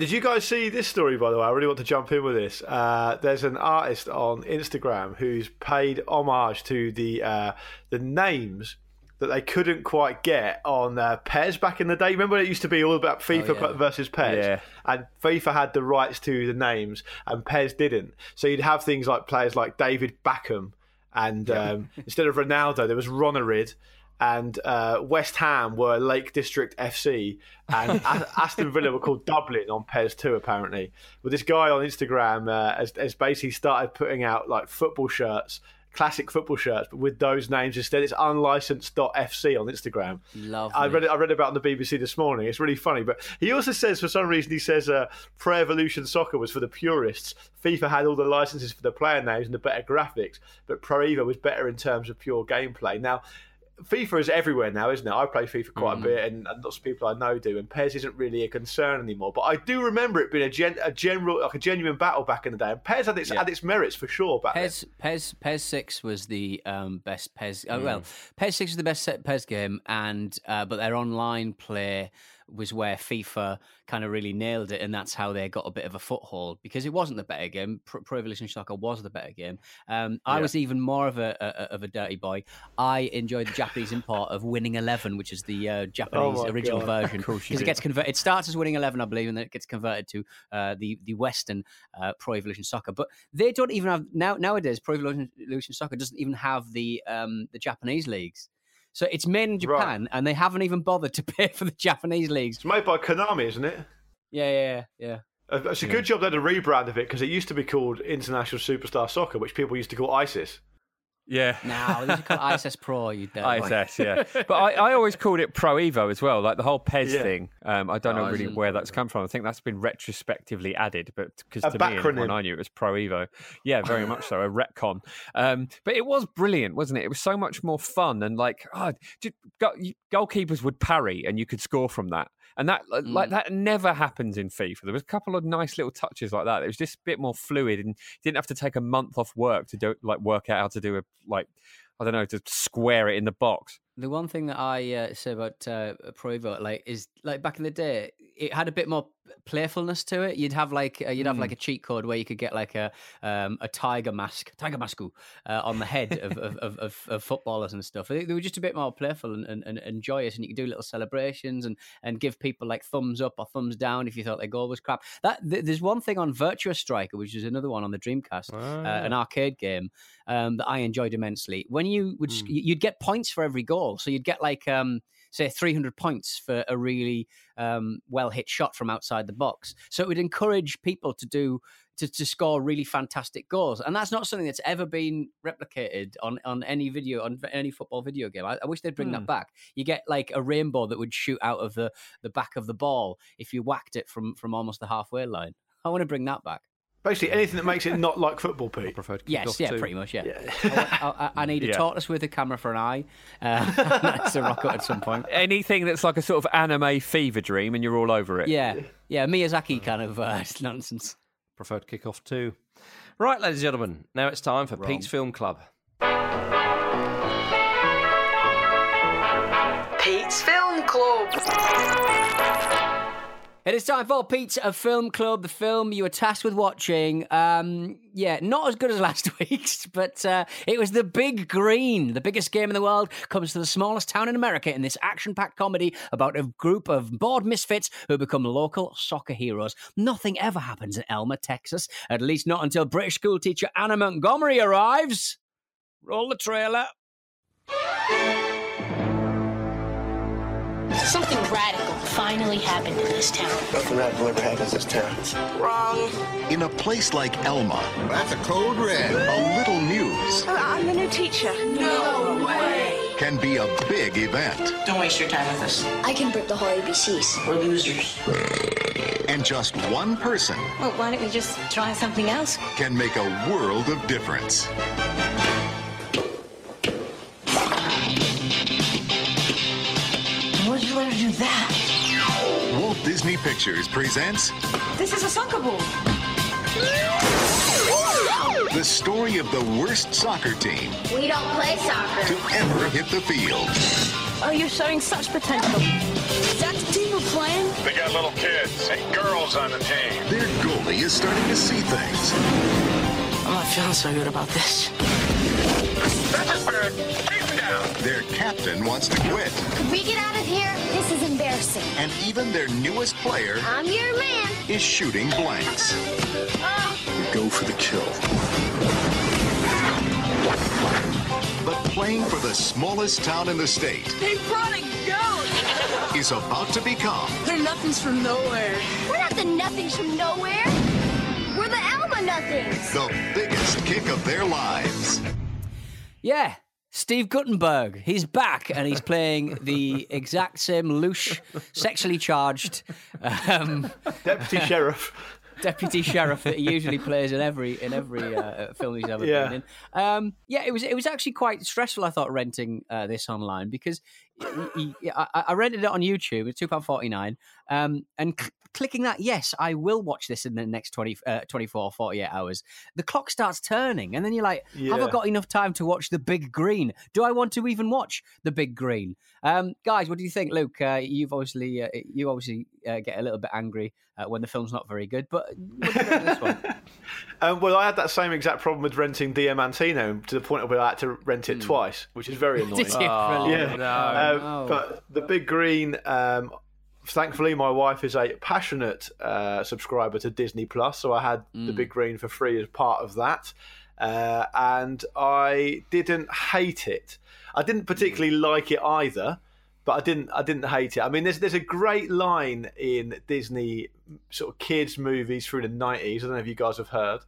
Did you guys see this story, by the way? I really want to jump in with this. Uh, there's an artist on Instagram who's paid homage to the uh, the names that they couldn't quite get on uh, PES back in the day. Remember, when it used to be all about FIFA Oh, yeah. versus PES, Yeah. and FIFA had the rights to the names, and PES didn't. So you'd have things like players like David Beckham, and um, instead of Ronaldo, there was Ronarid. And uh, West Ham were Lake District FC, and Aston Villa were called Dublin on PES too. Apparently, but this guy on Instagram uh, has, has basically started putting out like football shirts, classic football shirts, but with those names instead. It's unlicensed.fc on Instagram. Lovely. I read it. I read about it on the BBC this morning. It's really funny. But he also says, for some reason, he says uh, Pro Evolution Soccer was for the purists. FIFA had all the licenses for the player names and the better graphics, but Pro Evo was better in terms of pure gameplay. Now. FIFA is everywhere now, isn't it? I play FIFA quite a bit, and, and lots of people I know do. And PES isn't really a concern anymore. But I do remember it being a, gen, a general, like a genuine battle back in the day. And PES had its had its merits for sure back then. PES, PES, PES Six was the um, best PES. Oh, well, PES Six was the best set PES game, and uh, but their online play was where FIFA kind of really nailed it, and that's how they got a bit of a foothold because it wasn't the better game. Pro, Evolution Soccer was the better game. Um, I Yeah. was even more of a, a of a dirty boy. I enjoyed the Japanese import of Winning Eleven, which is the uh, Japanese my original God. version, Of course you because it gets converted. It starts as Winning Eleven, I believe, and then it gets converted to uh, the the Western uh, Pro Evolution Soccer. But they don't even have now nowadays. Pro Evolution, Evolution Soccer doesn't even have the um, the Japanese leagues. So it's made in Right. Japan, and they haven't even bothered to pay for the Japanese leagues. It's made by Konami, isn't it? Yeah, yeah, yeah. Uh, It's a good job they had a rebrand of it because it used to be called International Superstar Soccer, which people used to call ISIS. Yeah. Now they should call it ISS Pro. You dirty boy. ISS, yeah. But I, I always called it Pro Evo as well, like the whole PES Yeah. thing. Um, I don't know Oh, really where that's come from. I think that's been retrospectively added, but because A to me, when. I knew it was Pro Evo. Yeah, very much so, a retcon. Um, but it was brilliant, wasn't it? It was so much more fun and like, oh, just, go, goalkeepers would parry and you could score from that. And that, like- like, Mm. that never happens in FIFA. There was a couple of nice little touches like that. It was just a bit more fluid and didn't have to take a month off work to do, like, work out how to do a, like, I don't know, to square it in the box. The one thing that I uh, say about uh, Pro Evo, like, is like back in the day, it had a bit more playfulness to it. You'd have like uh, you'd have like a cheat code where you could get like a um, a tiger mask, tiger masku, uh, on the head of, of, of, of, of footballers and stuff. They, they were just a bit more playful and, and, and, and joyous, and you could do little celebrations and, and give people like thumbs up or thumbs down if you thought their goal was crap. That th- there's one thing on Virtua Striker, which is another one on the Dreamcast, uh, an arcade game um, that I enjoyed immensely. When you would, sc- you'd get points for every goal, so you'd get like um, say 300 points for a really um, well hit shot from outside the box. So it would encourage people to do. To, to score really fantastic goals, and that's not something that's ever been replicated on, on any video on any football video game. I, I wish they'd bring that back. You get like a rainbow that would shoot out of the, the back of the ball if you whacked it from from almost the halfway line. I want to bring that back. Basically, anything that makes it not like football, Pete. Preferred Yes, yeah, too. pretty much, yeah. I, I, I- I need a Yeah. tortoise with a camera for an eye. Uh, that's a rocket at some point. Anything that's like a sort of anime fever dream and you're all over it. Yeah, yeah, Miyazaki kind of uh, nonsense. Preferred kickoff too. Right, ladies and gentlemen, now it's time for Pete's Film Club. Pete's Film Club. It is time for Pete's Film Club, the film you were tasked with watching. Um, yeah, not as good as last week's, but uh, it was The Big Green. The biggest game in the world comes to the smallest town in America in this action packed comedy about a group of bored misfits who become local soccer heroes. Nothing ever happens in Elma, Texas, at least not until British schoolteacher Anna Montgomery arrives. Roll the trailer. Something radical finally happened in this town. Nothing radical ever happens in this town. Wrong. In a place like Elma, that's a code red. A little news uh, I'm the new teacher. No way. can be a big event. Don't waste your time with us. I can break the whole ABCs. We're losers. And just one person Well, why don't we just try something else? can make a world of difference. You learn to do that? Walt Disney Pictures presents This is a soccer ball. the story of the worst soccer team We don't play soccer. to ever hit the field. Oh, you're showing such potential. Is that the team we're playing? They got little kids and girls on the team. Their goalie is starting to see things. I'm not feeling so good about this. That's a Their captain wants to quit. Could we get out of here? This is embarrassing. And even their newest player I'm your man. is shooting blanks. We go for the kill. But playing for the smallest town in the state They brought a goat. is about to become They're nothings from nowhere. We're not the nothings from nowhere. We're the Elma nothings. the biggest kick of their lives. Yeah, Steve Guttenberg. He's back and he's playing the exact same louche, sexually charged um, Deputy sheriff. deputy sheriff that he usually plays in every in every uh, film he's ever Yeah. been in. Um, yeah, it was it was actually quite stressful. I thought renting uh, this online because he, he- I, I rented it on YouTube. It's two pound forty nine. Um, and clicking that, yes, I will watch this in the next 20, uh, 24, 48 hours. The clock starts turning, and then you're like, have I got enough time to watch The Big Green? Do I want to even watch The Big Green? Um, guys, what do you think, Luke? Uh, you've obviously uh, you obviously uh, get a little bit angry uh, when the film's not very good, but what do you think of this one? Um, well, I had that same exact problem with renting Diamantino to the point where I had to rent it twice, which is very annoying. Oh, yeah. no. Um, no. But the Big Green, um, thankfully, my wife is a passionate uh, subscriber to Disney Plus, so I had the Big Green for free as part of that, uh, and I didn't hate it. I didn't particularly like it either. But I didn't. I didn't hate it. I mean, there's there's a great line in Disney sort of kids movies through the '90s. I don't know if you guys have heard.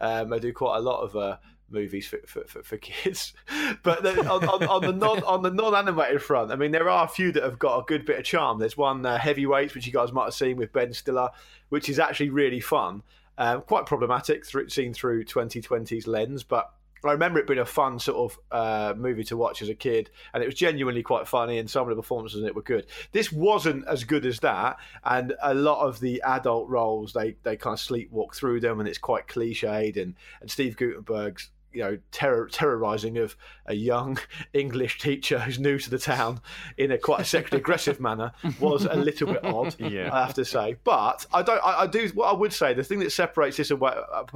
Um, they do quite a lot of uh, movies for, for, for, for kids. But the, on, on, on the non on the non animated front, I mean, there are a few that have got a good bit of charm. There's one uh, Heavyweights, which you guys might have seen with Ben Stiller, which is actually really fun. Um, quite problematic, through, seen through 2020's lens, but I remember it being a fun sort of uh, movie to watch as a kid, and it was genuinely quite funny, and some of the performances in it were good. This wasn't as good as that, and a lot of the adult roles they they kind of sleepwalk through them, and it's quite cliched. And and Steve Guttenberg's you know terror terrorizing of a young English teacher who's new to the town in a quite a sexually aggressive manner was a little bit odd. Yeah. I have to say, but I don't. I, I do. What I would say, the thing that separates this away,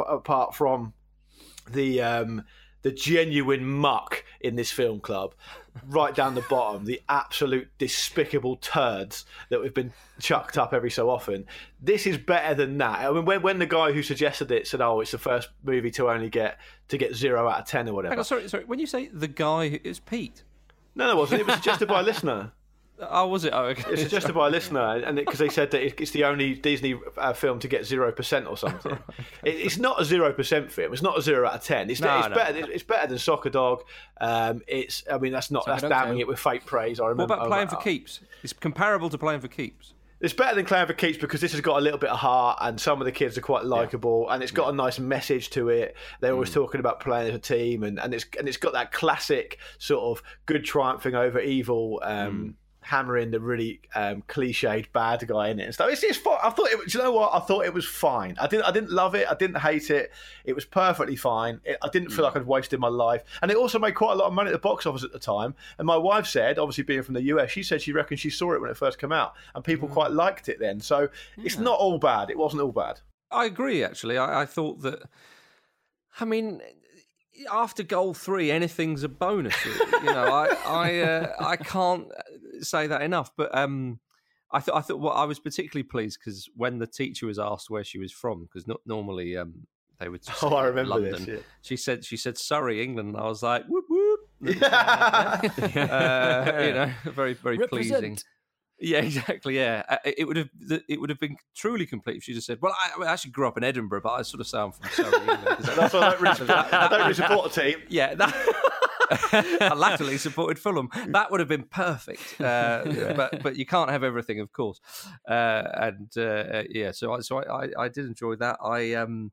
apart from the um, the genuine muck in this film club, right down the bottom, the absolute despicable turds that we've been chucked up every so often. This is better than that. I mean, when, when the guy who suggested it said, "Oh, it's the first movie to only get to get zero out of ten or whatever," on, sorry, sorry. When you say the guy, it's Pete. no, no, it wasn't. It was suggested by a listener. Oh, was it? Oh, okay. It's suggested by a listener, and because they said that it's the only Disney uh, film to get zero percent or something. it, it's not a zero percent film. It's not a zero out of ten. It's, No, it's no. better. It's better than Soccer Dog. Um, it's. I mean, that's not. Soccer that's damning it with fake praise. I remember. What about playing for uh, keeps? It's comparable to playing for keeps. It's better than Clan for Keeps because this has got a little bit of heart, and some of the kids are quite likable, and it's got a nice message to it. They're Mm. always talking about playing as a team, and, and it's and it's got that classic sort of good triumphing over evil. Um, hammering the really um, cliched bad guy in it and stuff. It's, it's fine. I thought it. you know what? I thought it was fine. I didn't. I didn't love it. I didn't hate it. It was perfectly fine. It, I didn't feel like I'd wasted my life. And it also made quite a lot of money at the box office at the time. And my wife said, obviously being from the US, she said she reckoned she saw it when it first came out, and people quite liked it then. So it's not all bad. It wasn't all bad. I agree. Actually, I, I thought that. I mean, after goal three, anything's a bonus. really. you know, I I uh, I can't say that enough. But um, I thought I thought well, I was particularly pleased because when the teacher was asked where she was from, because not normally um they would. just Oh, say I remember London. this, yeah. She said she said Surrey, England. And I was like whoop whoop. uh, you know, very very pleasing. Yeah, exactly. Yeah, Uh, it would have it would have been truly complete if she just said, "Well, I, I actually grew up in Edinburgh, but I sort of sound from Surrey." That- That's why I don't really support, I don't really support a team. yeah, that, I latterly supported Fulham. That would have been perfect. Uh, but but you can't have everything, of course. Uh, and uh, yeah, so I, so I, I, I did enjoy that. I um,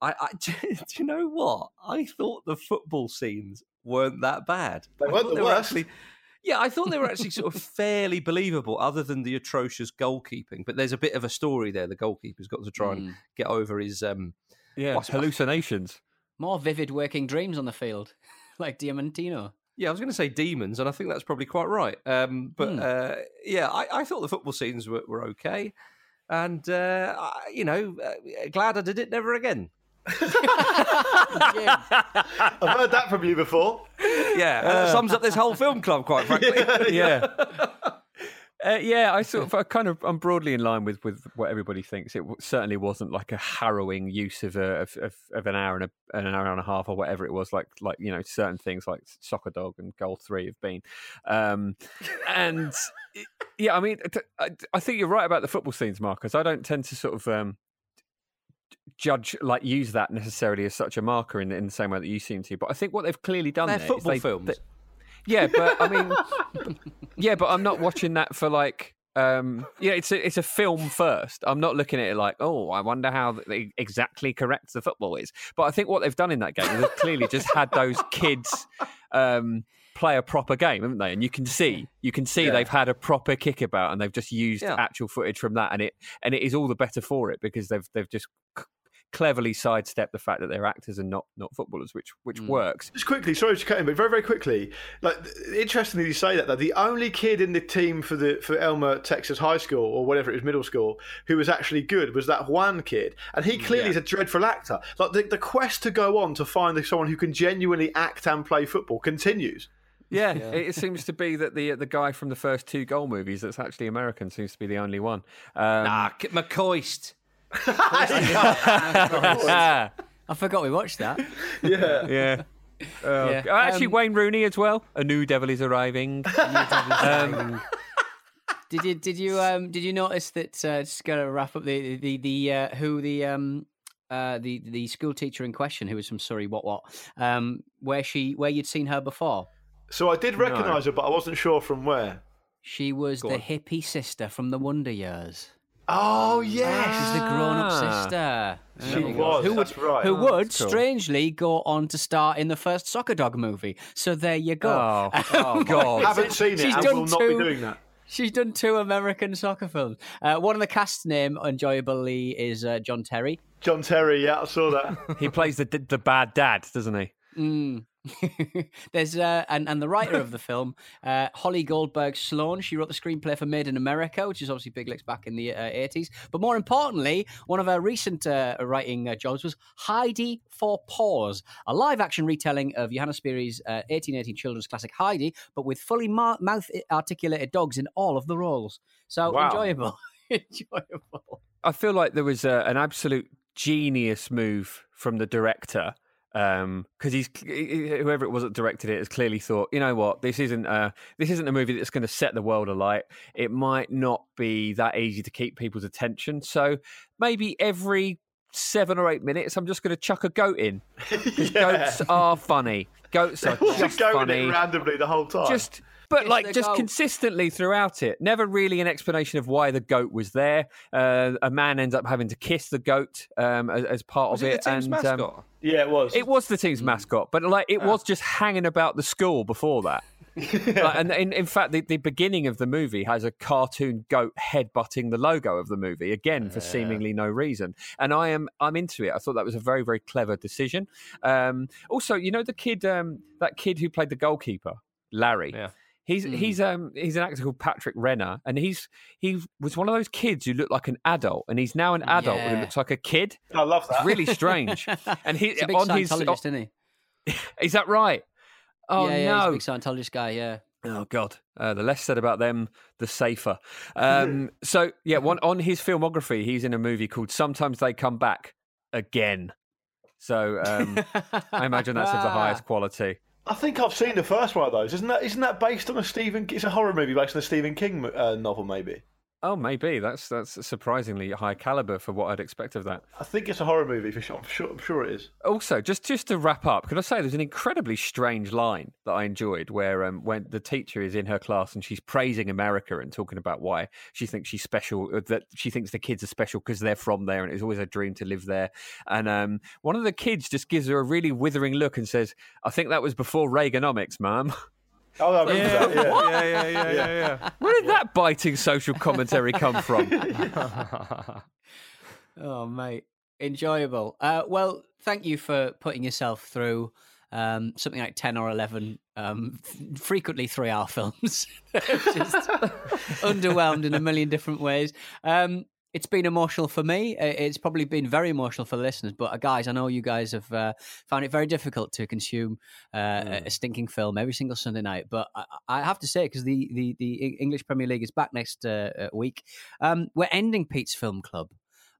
I, I do you know what? I thought the football scenes weren't that bad. They weren't the were worst. actually- yeah, I thought they were actually sort of fairly believable, other than the atrocious goalkeeping. But there's a bit of a story there. The goalkeeper's got to try and Mm. get over his um, Yeah, what's- hallucinations. More vivid working dreams on the field, like Diamantino. Yeah, I was going to say demons, and I think that's probably quite right. Um, but Hmm. uh, yeah, I, I thought the football scenes were, were okay, and uh, I, you know, uh, glad I did it never again. I've heard that from you before. Yeah, and that sums up this whole film club, quite frankly. yeah. Uh, yeah, I sort of, I kind of, I'm broadly in line with, with what everybody thinks. It w- certainly wasn't like a harrowing use of a of, of, of an hour and a, an hour and a half or whatever it was. Like like you know certain things like Soccer Dog and Goal Three have been, um, and yeah, I mean, I think you're right about the football scenes, Marcus. I don't tend to sort of um, judge like use that necessarily as such a marker in, in the same way that you seem to. But I think what they've clearly done They're there is football they- films. they- yeah, but I mean, yeah, but I'm not watching that for like. Um, yeah, it's a it's a film first. I'm not looking at it like, oh, I wonder how they exactly correct the football is. But I think what they've done in that game is they've clearly just had those kids um, play a proper game, haven't they? And you can see, you can see Yeah. they've had a proper kickabout, and they've just used Yeah. actual footage from that, and it and it is all the better for it because they've they've just cleverly sidestep the fact that they're actors and not not footballers, which which works. Just quickly, sorry to cut in, but very, very quickly. Like, interestingly, you say that. That the only kid in the team for the for Elmer Texas High School or whatever it was, middle school, who was actually good was that one kid, and he clearly is a dreadful actor. Like the, the quest to go on to find someone who can genuinely act and play football continues. Yeah, it it seems to be that the the guy from the first two goal movies that's actually American seems to be the only one. Um, Ah, K- McCoist. I forgot we watched that. Yeah, yeah. Oh, Yeah. oh, Actually, Um, Wayne Rooney as well. A new devil is arriving. Um, Did you did you um did you notice that? Uh, just gonna wrap up the the the uh, who the um. Uh, the the school teacher in question, who was from Surrey, what what, um, where she where you'd seen her before. So I did recognise her, but I wasn't sure from where. She was Go the on. hippie sister from the Wonder Years. Oh yes, She's the grown-up Ah. sister. She There you go. was, Who would, that's right. who Oh, would that's cool. strangely go on to star in the first Soccer Dog movie. So there you go. Oh, oh, God. Haven't seen it. She's and done will not two- be doing that. She's done two American soccer films. Uh, one of the cast name, enjoyably, is uh, John Terry. John Terry, yeah, I saw that. he plays the the bad dad, doesn't he? Mm. There's uh, and and the writer of the film, uh, Holly Goldberg Sloan. She wrote the screenplay for Made in America, which is obviously big licks back in the uh, 80s. But more importantly, one of her recent uh, writing uh, jobs was Heidi for Paws, a live-action retelling of Johanna Spyri's uh, 1818 children's classic Heidi, but with fully ma- mouth-articulated dogs in all of the roles. So Wow. enjoyable, enjoyable. I feel like there was an absolute genius move from the director Um, because he's whoever it was that directed it has clearly thought, you know what, this isn't a this isn't a movie that's going to set the world alight. It might not be that easy to keep people's attention, so maybe every seven or eight minutes, I'm just going to chuck a goat in because goats are funny. Goats are Just just going funny. it randomly the whole time. Just but It's like just goat. consistently throughout it. Never really an explanation of why the goat was there. Uh, a man ends up having to kiss the goat um, as, as part Was of it it. the team's and, um, yeah, it was. it was the team's mascot, but like it Ah. was just hanging about the school before that. Like, and in, in fact, the, the beginning of the movie has a cartoon goat headbutting the logo of the movie again for seemingly no reason. And I am I'm into it. I thought that was a very very clever decision. Um, also, you know the kid um, that kid who played the goalkeeper, Larry. Yeah. He's he's um he's an actor called Patrick Renna, and he's he was one of those kids who looked like an adult, and he's now an adult who looks like a kid. I love It's that. really strange. And he He's a big on his isn't he? is that right? Oh yeah, yeah, no! he's a big Scientologist guy. Yeah. Oh God! Uh, the less said about them, the safer. Um, so yeah, one on his filmography, he's in a movie called "Sometimes They Come Back Again." So um, I imagine that's of the highest quality. I think I've seen the first one of those. Isn't that isn't that based on a Stephen? It's a horror movie based on a Stephen King uh, novel, maybe. Oh, maybe that's that's surprisingly high caliber for what I'd expect of that. I think it's a horror movie for sure. I'm sure, I'm sure it is. Also, just just to wrap up, can I say there's an incredibly strange line that I enjoyed where um, when the teacher is in her class and she's praising America and talking about why she thinks she's special, uh, that she thinks the kids are special because they're from there and it's always a dream to live there. And um, one of the kids just gives her a really withering look and says, "I think that was before Reaganomics, ma'am." Oh, I remember Yeah. that. Yeah. Yeah, yeah, yeah, yeah, yeah. Where did that biting social commentary come from? Oh, mate, enjoyable. Uh, well, thank you for putting yourself through um, something like ten or eleven, um, f- frequently three-hour films. Just underwhelmed in a million different ways. Um, it's been emotional for me. It's probably been very emotional for the listeners. But uh, guys, I know you guys have uh, found it very difficult to consume uh, a- a stinking film every single Sunday night. But I, I have to say, because the, the the English Premier League is back next uh, uh, week, um, we're ending Pete's Film Club.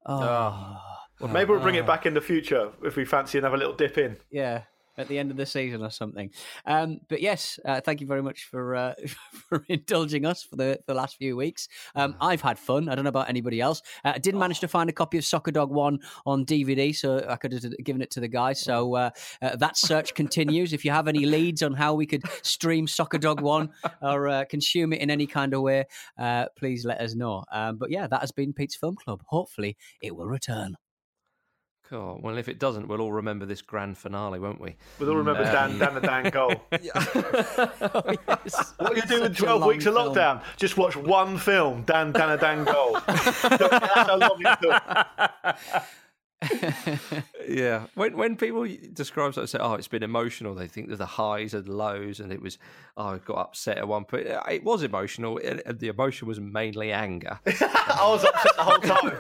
Oh, Well, maybe we'll bring it back in the future if we fancy another little dip in. yeah, at the end of the season or something. Um, but yes, uh, thank you very much for uh, for indulging us for the, the last few weeks. Um, I've had fun. I don't know about anybody else. Uh, I did manage to find a copy of Soccer Dog One on DVD, so I could have given it to the guys. So uh, uh, that search continues. If you have any leads on how we could stream Soccer Dog One or uh, consume it in any kind of way, uh, please let us know. Um, but yeah, that has been Pete's Film Club. Hopefully, it will return. Cool. Well, if it doesn't, we'll all remember this grand finale, won't we? We'll all remember Dan, Dan the Dan goal. Oh, What you doing in Such a 12 long weeks of lockdown? Just watch one film, Dan Dan a Dan goal. That's how long yeah. When when people describe something, say, "Oh, it's been emotional," they think there's the highs and lows, and it was, "Oh, I got upset at one point." Uh, It was emotional. and the emotion was mainly anger. I was upset the whole time.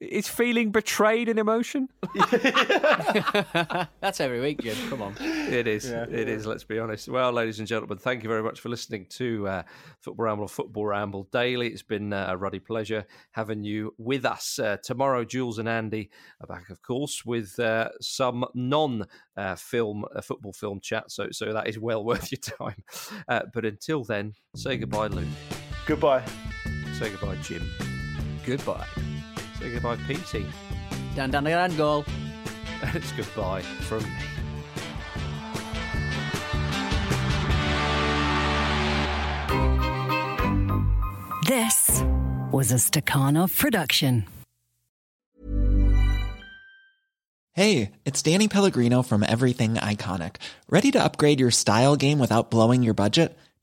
Is feeling betrayed an emotion? That's every week, Jim. Come on. It is. It is. Let's be honest. Well, ladies and gentlemen, thank you very much for listening to uh, Football Ramble or Football Ramble Daily. It's been uh, a ruddy pleasure having you with us. Uh, tomorrow, Jules and Andy are back, of course, with uh, some non uh, film, uh, football film chat. So, so that is well worth your time. Uh, but until then, say goodbye, Luke. Goodbye. Say goodbye, Jim. Goodbye. Say goodbye, Petey. Dan Dan Dan goal. And it's goodbye from me. This was a Stakhanov production. Hey, it's Danny Pellegrino from Everything Iconic. Ready to upgrade your style game without blowing your budget?